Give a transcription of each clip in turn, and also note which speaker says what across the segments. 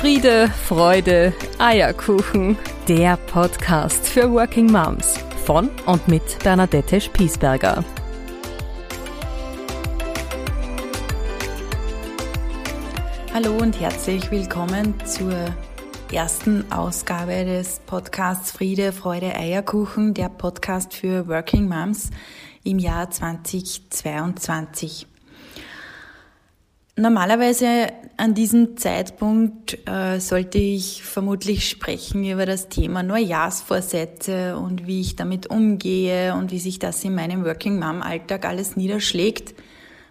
Speaker 1: Friede, Freude, Eierkuchen. Der Podcast für Working Moms von und mit Bernadette Spiesberger.
Speaker 2: Hallo und herzlich willkommen zur ersten Ausgabe des Podcasts Friede, Freude, Eierkuchen, der Podcast für Working Moms im Jahr 2022. Normalerweise an diesem Zeitpunkt äh, sollte ich vermutlich sprechen über das Thema Neujahrsvorsätze und wie ich damit umgehe und wie sich das in meinem Working Mom Alltag alles niederschlägt.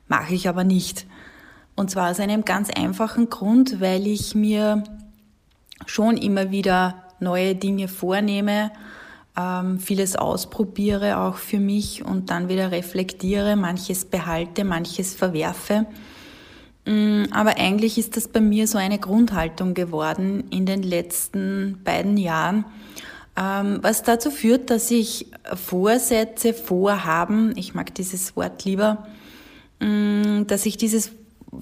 Speaker 2: Mache ich aber nicht. Und zwar aus einem ganz einfachen Grund, weil ich mir schon immer wieder neue Dinge vornehme, ähm, vieles ausprobiere auch für mich und dann wieder reflektiere, manches behalte, manches verwerfe aber eigentlich ist das bei mir so eine Grundhaltung geworden in den letzten beiden Jahren, ähm, was dazu führt, dass ich Vorsätze, Vorhaben, ich mag dieses Wort lieber, mm, dass ich dieses,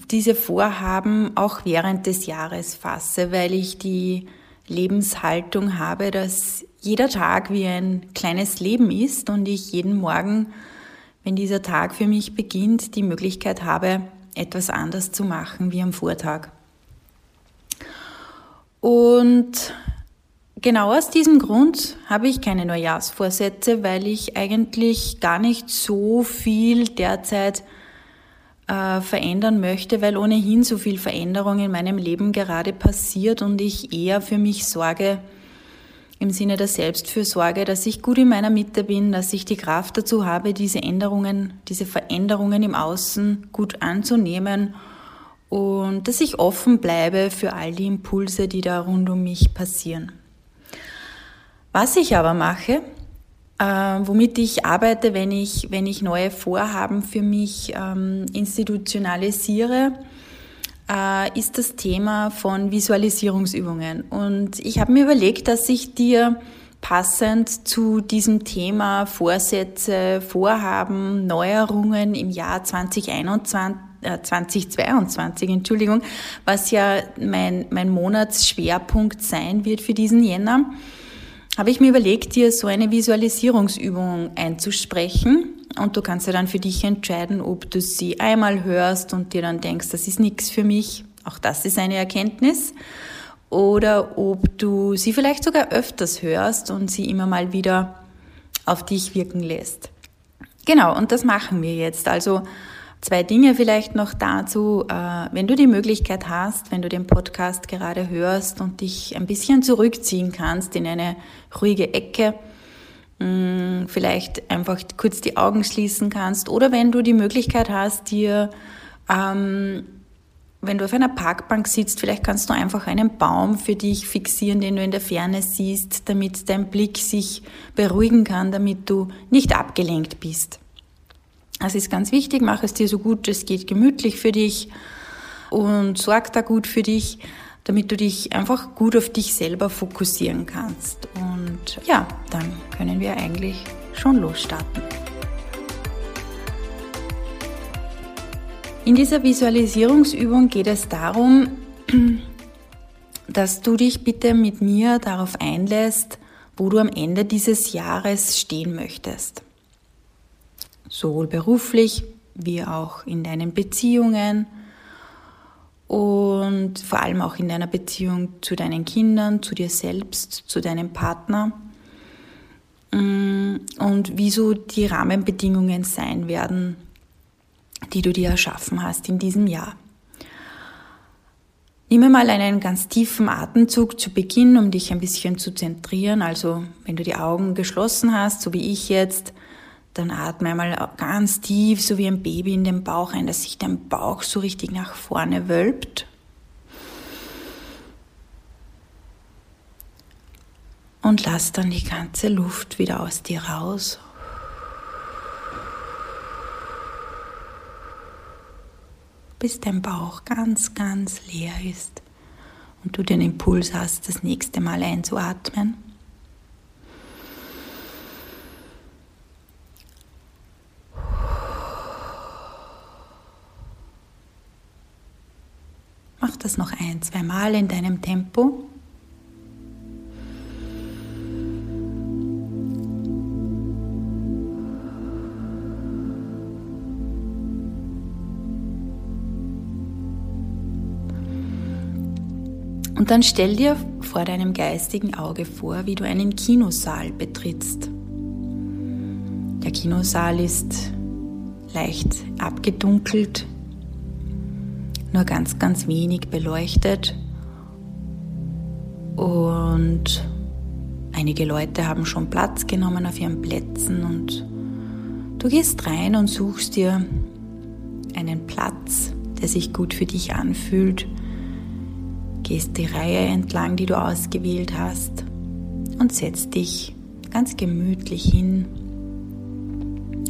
Speaker 2: diese Vorhaben auch während des Jahres fasse, weil ich die Lebenshaltung habe, dass jeder Tag wie ein kleines Leben ist und ich jeden Morgen, wenn dieser Tag für mich beginnt, die Möglichkeit habe, etwas anders zu machen wie am Vortag. Und genau aus diesem Grund habe ich keine Neujahrsvorsätze, weil ich eigentlich gar nicht so viel derzeit äh, verändern möchte, weil ohnehin so viel Veränderung in meinem Leben gerade passiert und ich eher für mich sorge, im Sinne der Selbstfürsorge, dass ich gut in meiner Mitte bin, dass ich die Kraft dazu habe, diese Änderungen, diese Veränderungen im Außen gut anzunehmen und dass ich offen bleibe für all die Impulse, die da rund um mich passieren. Was ich aber mache, äh, womit ich arbeite, wenn ich, wenn ich neue Vorhaben für mich ähm, institutionalisiere, äh, ist das Thema von Visualisierungsübungen. Und ich habe mir überlegt, dass ich dir passend zu diesem Thema Vorsätze, Vorhaben, Neuerungen im Jahr 2021 2022, äh, Entschuldigung, was ja mein, mein Monatsschwerpunkt sein wird für diesen Jänner, habe ich mir überlegt, dir so eine Visualisierungsübung einzusprechen, und du kannst ja dann für dich entscheiden, ob du sie einmal hörst und dir dann denkst, das ist nichts für mich. Auch das ist eine Erkenntnis. Oder ob du sie vielleicht sogar öfters hörst und sie immer mal wieder auf dich wirken lässt. Genau, und das machen wir jetzt. Also zwei Dinge vielleicht noch dazu. Äh, wenn du die Möglichkeit hast, wenn du den Podcast gerade hörst und dich ein bisschen zurückziehen kannst in eine ruhige Ecke, Mm, vielleicht einfach kurz die Augen schließen kannst oder wenn du die Möglichkeit hast, dir, ähm, wenn du auf einer Parkbank sitzt, vielleicht kannst du einfach einen Baum für dich fixieren, den du in der Ferne siehst, damit dein Blick sich beruhigen kann, damit du nicht abgelenkt bist. Das ist ganz wichtig, mach es dir so gut es geht gemütlich für dich und sorg da gut für dich damit du dich einfach gut auf dich selber fokussieren kannst. Und ja, dann können wir eigentlich schon losstarten. In dieser Visualisierungsübung geht es darum, dass du dich bitte mit mir darauf einlässt, wo du am Ende dieses Jahres stehen möchtest. Sowohl beruflich wie auch in deinen Beziehungen, und vor allem auch in deiner Beziehung zu deinen Kindern, zu dir selbst, zu deinem Partner mm, und wieso die Rahmenbedingungen sein werden, die du dir erschaffen hast in diesem Jahr. Nimm mal einen ganz tiefen Atemzug zu Beginn, um dich ein bisschen zu zentrieren. Also wenn du die Augen geschlossen hast, so wie ich jetzt, dann atme einmal ganz tief, so wie ein Baby in den Bauch ein, dass sich dein Bauch so richtig nach vorne wölbt. Und lass dann die ganze Luft wieder aus dir raus. Bis dein Bauch ganz, ganz leer ist und du den Impuls hast, das nächste Mal einzuatmen. Mach das noch ein, zwei Mal in deinem Tempo. Und dann stell dir vor deinem geistigen Auge vor, wie du einen Kinosaal betrittst. Der Kinosaal ist leicht abgedunkelt, nur ganz, ganz wenig beleuchtet. Und einige Leute haben schon Platz genommen auf ihren Plätzen. Und du gehst rein und suchst dir einen Platz, der sich gut für dich anfühlt. Gehst die Reihe entlang, die du ausgewählt hast und setzt dich ganz gemütlich hin.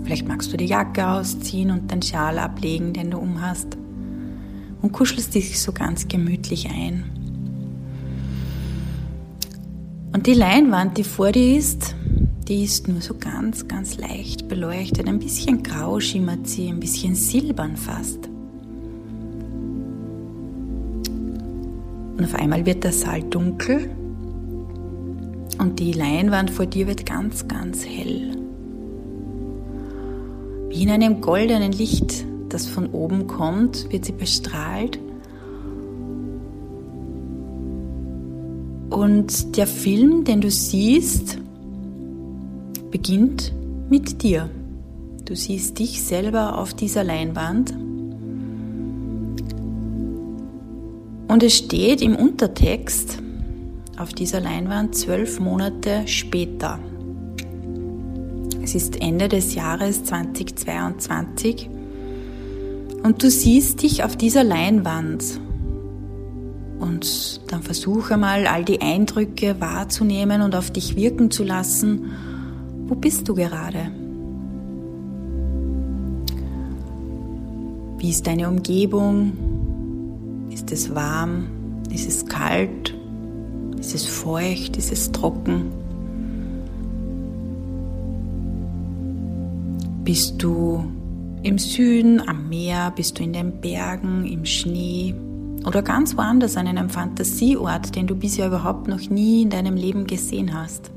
Speaker 2: Vielleicht magst du die Jacke ausziehen und den Schal ablegen, den du umhast und kuschelst dich so ganz gemütlich ein. Und die Leinwand, die vor dir ist, die ist nur so ganz, ganz leicht beleuchtet. Ein bisschen grau schimmert sie, ein bisschen silbern fast. Und auf einmal wird der Saal dunkel und die Leinwand vor dir wird ganz, ganz hell. Wie in einem goldenen Licht, das von oben kommt, wird sie bestrahlt. Und der Film, den du siehst, beginnt mit dir. Du siehst dich selber auf dieser Leinwand Und es steht im Untertext auf dieser Leinwand zwölf Monate später. Es ist Ende des Jahres 2022 und du siehst dich auf dieser Leinwand. Und dann versuche mal all die Eindrücke wahrzunehmen und auf dich wirken zu lassen. Wo bist du gerade? Wie ist deine Umgebung? Ist es warm? Ist es kalt? Ist es feucht? Ist es trocken? Bist du im Süden, am Meer? Bist du in den Bergen, im Schnee? Oder ganz woanders an einem Fantasieort, den du bisher überhaupt noch nie in deinem Leben gesehen hast?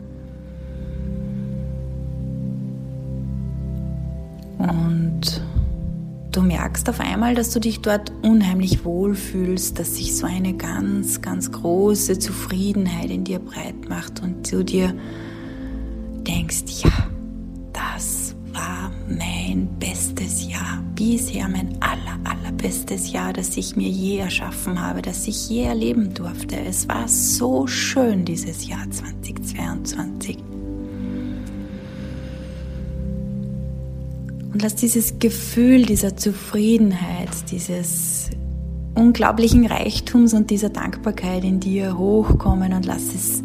Speaker 2: Und Du merkst auf einmal, dass du dich dort unheimlich wohl fühlst, dass sich so eine ganz, ganz große Zufriedenheit in dir breit macht und du dir denkst, ja, das mein bestes Jahr, bisher mein aller, allerbestes Jahr, das ich mir je erschaffen habe, das ich je erleben durfte. Es war so schön dieses Jahr 2022. Und lass dieses Gefühl dieser Zufriedenheit, dieses unglaublichen Reichtums und dieser Dankbarkeit in dir hochkommen und lass es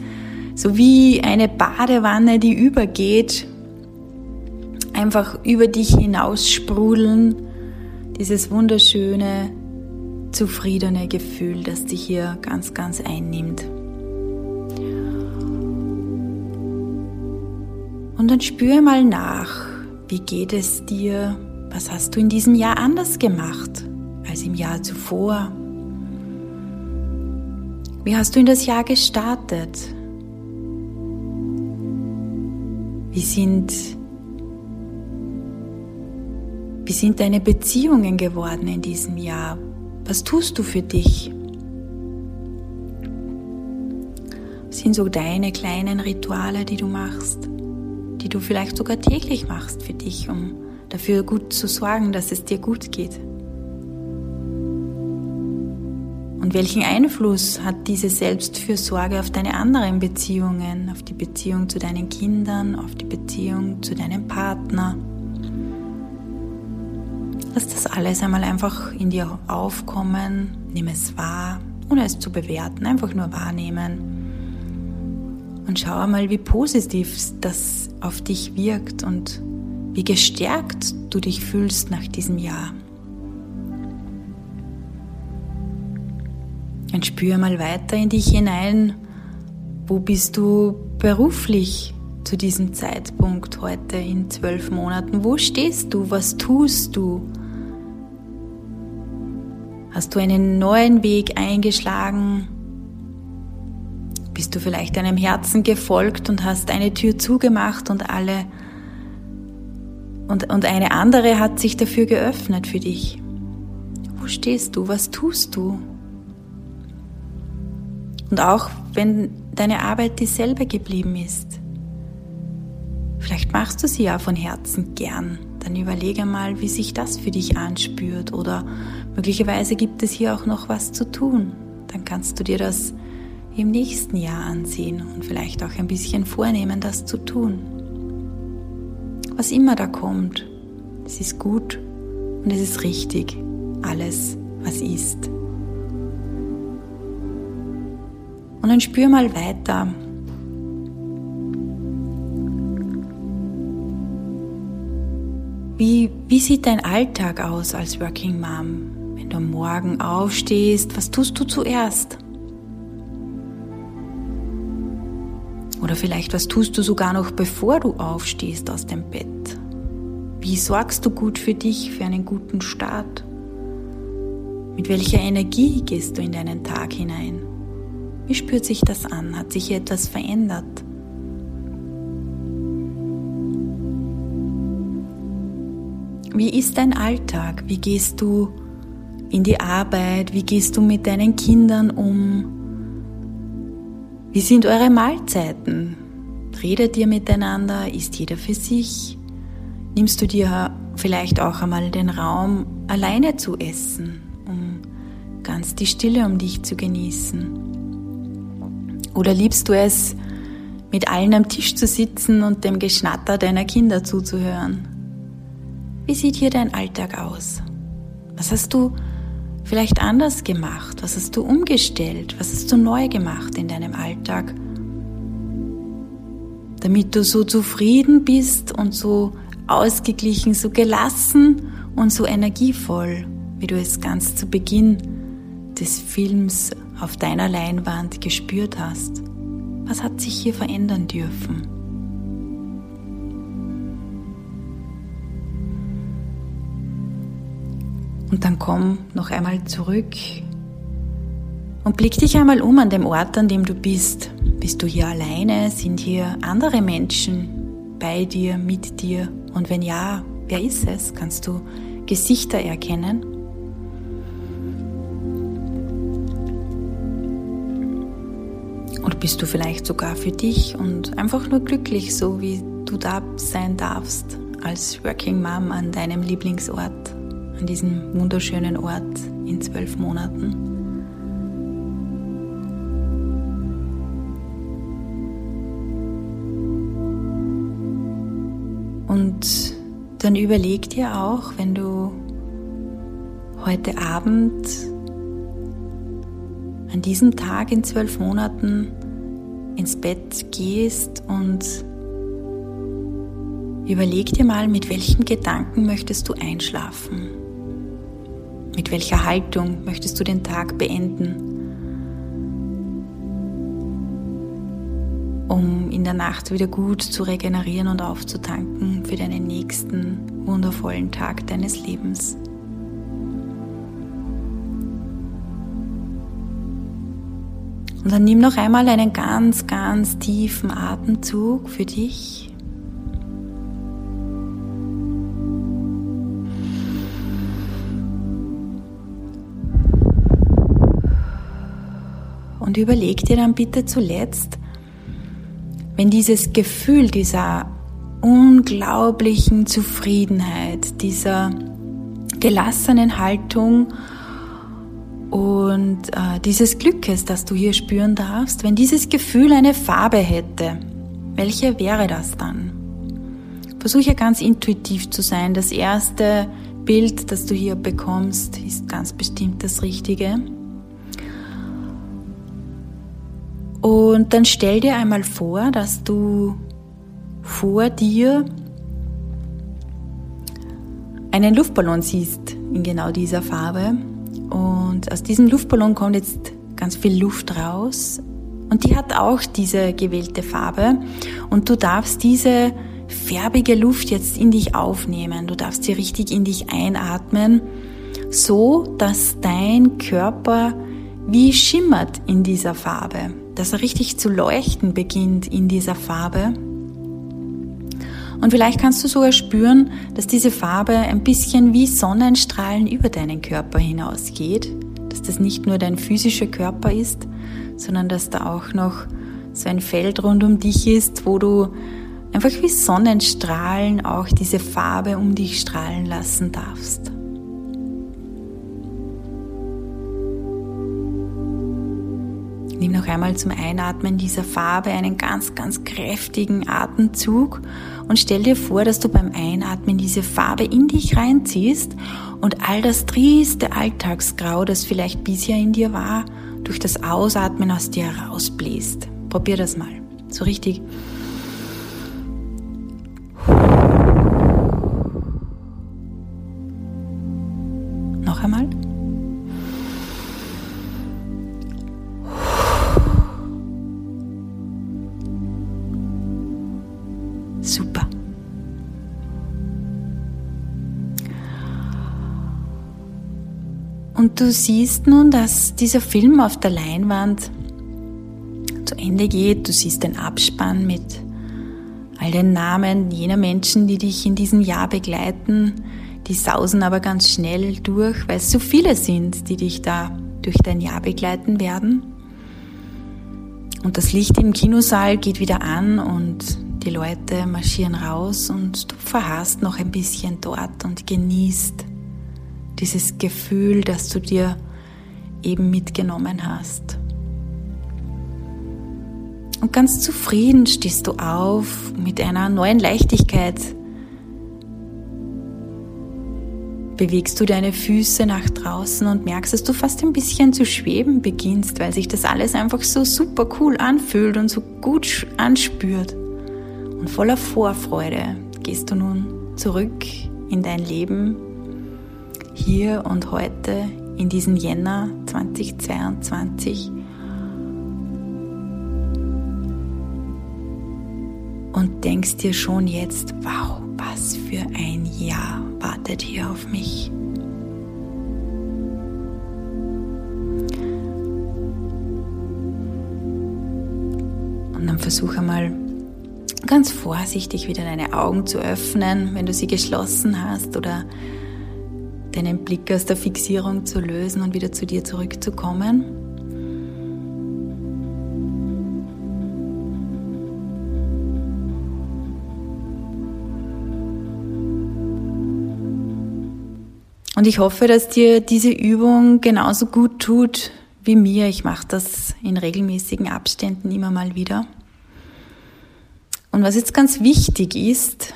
Speaker 2: so wie eine Badewanne, die übergeht, einfach über dich hinaus sprudeln. Dieses wunderschöne, zufriedene Gefühl, das dich hier ganz, ganz einnimmt. Und dann spüre mal nach, wie geht es dir? Was hast du in diesem Jahr anders gemacht als im Jahr zuvor? Wie hast du in das Jahr gestartet? Wie sind, wie sind deine Beziehungen geworden in diesem Jahr? Was tust du für dich? Was sind so deine kleinen Rituale, die du machst? die du vielleicht sogar täglich machst für dich, um dafür gut zu sorgen, dass es dir gut geht. Und welchen Einfluss hat diese Selbstfürsorge auf deine anderen Beziehungen, auf die Beziehung zu deinen Kindern, auf die Beziehung zu deinem Partner? Lass das alles einmal einfach in dir aufkommen, nimm es wahr, ohne es zu bewerten, einfach nur wahrnehmen. Und schau einmal, wie positiv das auf dich wirkt und wie gestärkt du dich fühlst nach diesem Jahr. Und spür mal weiter in dich hinein, wo bist du beruflich zu diesem Zeitpunkt heute in zwölf Monaten? Wo stehst du? Was tust du? Hast du einen neuen Weg eingeschlagen? Bist du vielleicht deinem Herzen gefolgt und hast eine Tür zugemacht und alle und, und eine andere hat sich dafür geöffnet für dich? Wo stehst du? Was tust du? Und auch wenn deine Arbeit dieselbe geblieben ist, vielleicht machst du sie ja von Herzen gern, dann überlege mal, wie sich das für dich anspürt oder möglicherweise gibt es hier auch noch was zu tun. Dann kannst du dir das im nächsten Jahr ansehen und vielleicht auch ein bisschen vornehmen, das zu tun. Was immer da kommt, es ist gut und es ist richtig, alles, was ist. Und dann spür mal weiter. Wie, sieht dein Alltag aus als Working Mom? Wenn du am Morgen aufstehst, was tust du zuerst? Oder vielleicht, was tust du sogar noch, bevor du aufstehst aus dem Bett? Wie sorgst du gut für dich, für einen guten Start? Mit welcher Energie gehst du in deinen Tag hinein? Wie spürt sich das an? Hat sich etwas verändert? Wie ist dein Alltag? Wie gehst du in die Arbeit? Wie gehst du mit deinen Kindern um? Wie sind eure Mahlzeiten? Redet ihr miteinander? Ist jeder für sich? Nimmst du dir vielleicht auch einmal den Raum, alleine zu essen, um ganz die Stille um dich zu genießen? Oder liebst du es, mit allen am Tisch zu sitzen und dem Geschnatter deiner Kinder zuzuhören? Wie sieht hier dein Alltag aus? Was hast du vielleicht anders gemacht? Was hast du umgestellt? Was hast du neu gemacht in deinem Alltag? Damit du so zufrieden bist und so ausgeglichen, so gelassen und so energievoll, wie du es ganz zu Beginn des Films auf deiner Leinwand gespürt hast? Was hat sich hier verändern dürfen? Und dann komm noch einmal zurück und blick dich einmal um an dem Ort, an dem du bist. Bist du hier alleine? Sind hier andere Menschen bei dir, mit dir? Und wenn ja, wer ist es? Kannst du Gesichter erkennen? Oder bist du vielleicht sogar für dich und einfach nur glücklich, so wie du da sein darfst, als Working Mom an deinem Lieblingsort, an diesem wunderschönen Ort in zwölf Monaten? Und dann überleg dir auch, wenn du heute Abend an diesem Tag in zwölf Monaten ins Bett gehst und überleg dir mal, mit welchen Gedanken möchtest du einschlafen? Mit welcher Haltung möchtest du den Tag beenden? Um in der Nacht wieder gut zu regenerieren und aufzutanken für deinen nächsten wundervollen Tag deines Lebens. Und dann nimm noch einmal einen ganz, ganz tiefen Atemzug für dich. Und überleg dir dann bitte zuletzt, wenn dieses Gefühl dieser unglaublichen Zufriedenheit, dieser gelassenen Haltung und äh, dieses Glückes, das du hier spüren darfst, wenn dieses Gefühl eine Farbe hätte, welche wäre das dann? Versuche ganz intuitiv zu sein. Das erste Bild, das du hier bekommst, ist ganz bestimmt das Richtige. Und dann stell dir einmal vor, dass du vor dir einen Luftballon siehst in genau dieser Farbe und aus diesem Luftballon kommt jetzt ganz viel Luft raus. Und die hat auch diese gewählte Farbe. Und du darfst diese färbige Luft jetzt in dich aufnehmen. Du darfst sie richtig in dich einatmen so dass dein Körper wie schimmert in dieser Farbe, dass er richtig zu leuchten beginnt in dieser Farbe. Und vielleicht kannst du sogar spüren, dass diese Farbe ein bisschen wie Sonnenstrahlen über deinen Körper hinausgeht, dass das nicht nur dein physischer Körper ist, sondern dass da auch noch so ein Feld rund um dich ist, wo du einfach wie Sonnenstrahlen auch diese Farbe um dich strahlen lassen darfst. Nimm noch einmal zum Einatmen dieser Farbe einen ganz, ganz kräftigen Atemzug und stell dir vor, dass du beim Einatmen diese Farbe in dich reinziehst und all das trieste Alltagsgrau, das vielleicht bisher in dir war, durch das Ausatmen aus dir herausbläst. Probier das mal. So richtig. Du siehst nun, dass dieser Film auf der Leinwand zu Ende geht. Du siehst den Abspann mit all den Namen jener Menschen, die dich in diesem Jahr begleiten. Die sausen aber ganz schnell durch, weil es so viele sind, die dich da durch dein Jahr begleiten werden. Und das Licht im Kinosaal geht wieder an und die Leute marschieren raus und du verharrst noch ein bisschen dort und genießt dieses Gefühl, das du dir eben mitgenommen hast. Und ganz zufrieden stehst du auf mit einer neuen Leichtigkeit. Bewegst du deine Füße nach draußen und merkst, dass du fast ein bisschen zu schweben beginnst, weil sich das alles einfach so super cool anfühlt und so gut anspürt. Und voller Vorfreude gehst du nun zurück in dein Leben, hier und heute, in diesen Jänner 2022. Und denkst dir schon jetzt, wow, was für ein Jahr wartet hier auf mich. Und dann versuche mal ganz vorsichtig wieder deine Augen zu öffnen, wenn du sie geschlossen hast oder deinen Blick aus der Fixierung zu lösen und wieder zu dir zurückzukommen. Und ich hoffe, dass dir diese Übung genauso gut tut wie mir. Ich mache das in regelmäßigen Abständen immer mal wieder. Und was jetzt ganz wichtig ist,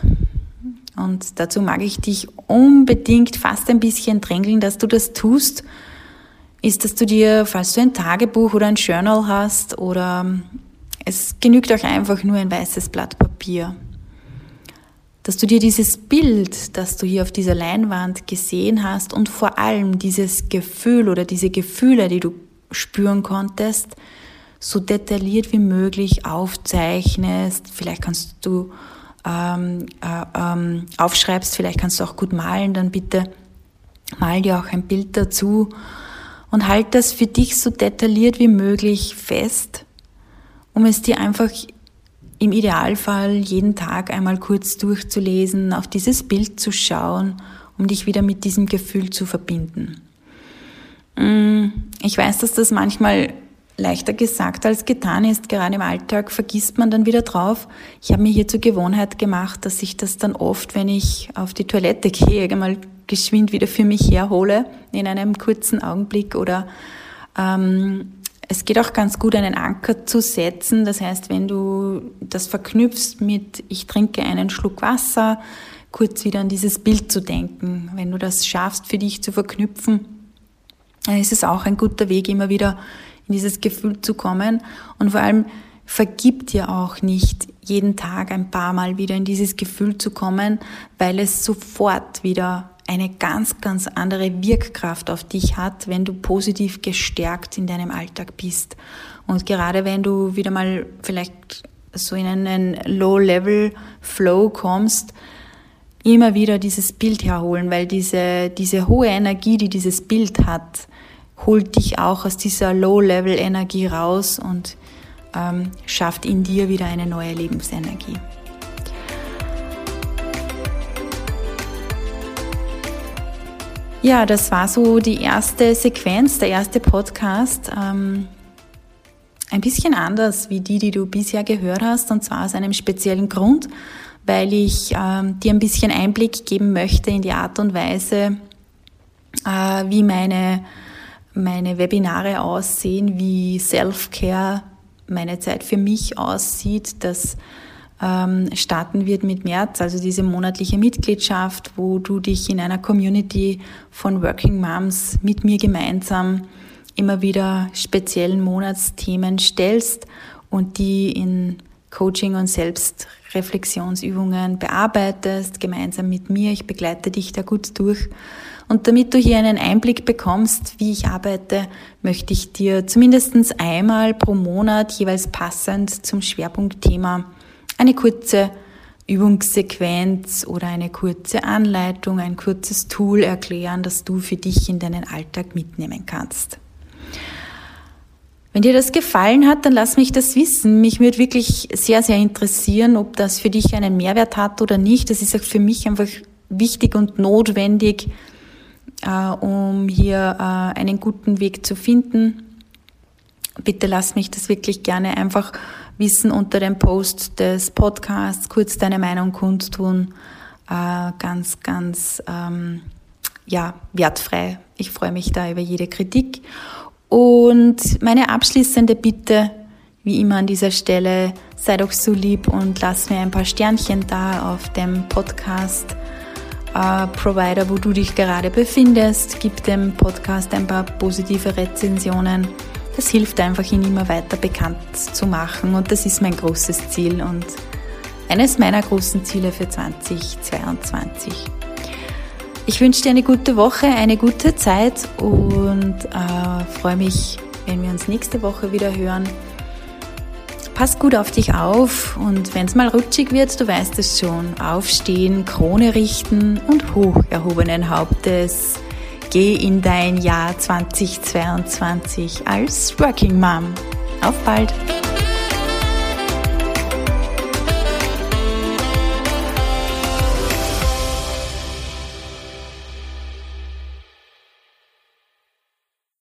Speaker 2: und dazu mag ich dich unbedingt fast ein bisschen drängeln, dass du das tust, ist, dass du dir, falls du ein Tagebuch oder ein Journal hast oder es genügt auch einfach nur ein weißes Blatt Papier, dass du dir dieses Bild, das du hier auf dieser Leinwand gesehen hast und vor allem dieses Gefühl oder diese Gefühle, die du spüren konntest, so detailliert wie möglich aufzeichnest. Vielleicht kannst du ähm, äh, ähm, aufschreibst, vielleicht kannst du auch gut malen, dann bitte mal dir auch ein Bild dazu und halt das für dich so detailliert wie möglich fest, um es dir einfach im Idealfall jeden Tag einmal kurz durchzulesen, auf dieses Bild zu schauen, um dich wieder mit diesem Gefühl zu verbinden. Mm, ich weiß, dass das manchmal leichter gesagt als getan ist. Gerade im Alltag vergisst man dann wieder drauf. Ich habe mir hier zur Gewohnheit gemacht, dass ich das dann oft, wenn ich auf die Toilette gehe, einmal geschwind wieder für mich herhole in einem kurzen Augenblick oder ähm, es geht auch ganz gut, einen Anker zu setzen. Das heißt, wenn du das verknüpfst mit ich trinke einen Schluck Wasser, kurz wieder an dieses Bild zu denken. Wenn du das schaffst, für dich zu verknüpfen, dann ist es auch ein guter Weg, immer wieder in dieses Gefühl zu kommen. Und vor allem vergib dir auch nicht jeden Tag ein paar Mal wieder in dieses Gefühl zu kommen, weil es sofort wieder eine ganz, ganz andere Wirkkraft auf dich hat, wenn du positiv gestärkt in deinem Alltag bist. Und gerade wenn du wieder mal vielleicht so in einen Low-Level-Flow kommst, immer wieder dieses Bild herholen, weil diese, diese hohe Energie, die dieses Bild hat, holt dich auch aus dieser Low-Level-Energie raus und ähm, schafft in dir wieder eine neue Lebensenergie. Ja, das war so die erste Sequenz, der erste Podcast. Ähm, ein bisschen anders wie die, die du bisher gehört hast, und zwar aus einem speziellen Grund, weil ich ähm, dir ein bisschen Einblick geben möchte in die Art und Weise, äh, wie meine, meine Webinare aussehen, wie Self-Care meine Zeit für mich aussieht. Das ähm, starten wird mit März, also diese monatliche Mitgliedschaft, wo du dich in einer Community von Working Moms mit mir gemeinsam immer wieder speziellen Monatsthemen stellst und die in Coaching und Selbstreflexionsübungen bearbeitest, gemeinsam mit mir. Ich begleite dich da gut durch. Und damit du hier einen Einblick bekommst, wie ich arbeite, möchte ich dir zumindest einmal pro Monat jeweils passend zum Schwerpunktthema eine kurze Übungssequenz oder eine kurze Anleitung, ein kurzes Tool erklären, das du für dich in deinen Alltag mitnehmen kannst. Wenn dir das gefallen hat, dann lass mich das wissen. Mich würde wirklich sehr, sehr interessieren, ob das für dich einen Mehrwert hat oder nicht. Das ist auch für mich einfach wichtig und notwendig, äh, um hier äh, einen guten Weg zu finden. Bitte lass mich das wirklich gerne einfach wissen unter dem Post des Podcasts, kurz deine Meinung kundtun. Äh, ganz, ganz ähm, ja, wertfrei. Ich freue mich da über jede Kritik. Und meine abschließende Bitte, wie immer an dieser Stelle, sei doch so lieb und lass mir ein paar Sternchen da auf dem Podcast äh, Provider, wo du dich gerade befindest. Gib dem Podcast ein paar positive Rezensionen. Das hilft einfach, ihn immer weiter bekannt zu machen und das ist mein großes Ziel und eines meiner großen Ziele für 2022. Ich wünsche dir eine gute Woche, eine gute Zeit und äh, freue mich, wenn wir uns nächste Woche wieder hören pass gut auf dich auf und wenn es mal rutschig wird, du weißt es schon, aufstehen, Krone richten und hoch erhobenen Hauptes. Geh in dein Jahr 2022 als Working Mom. Auf bald!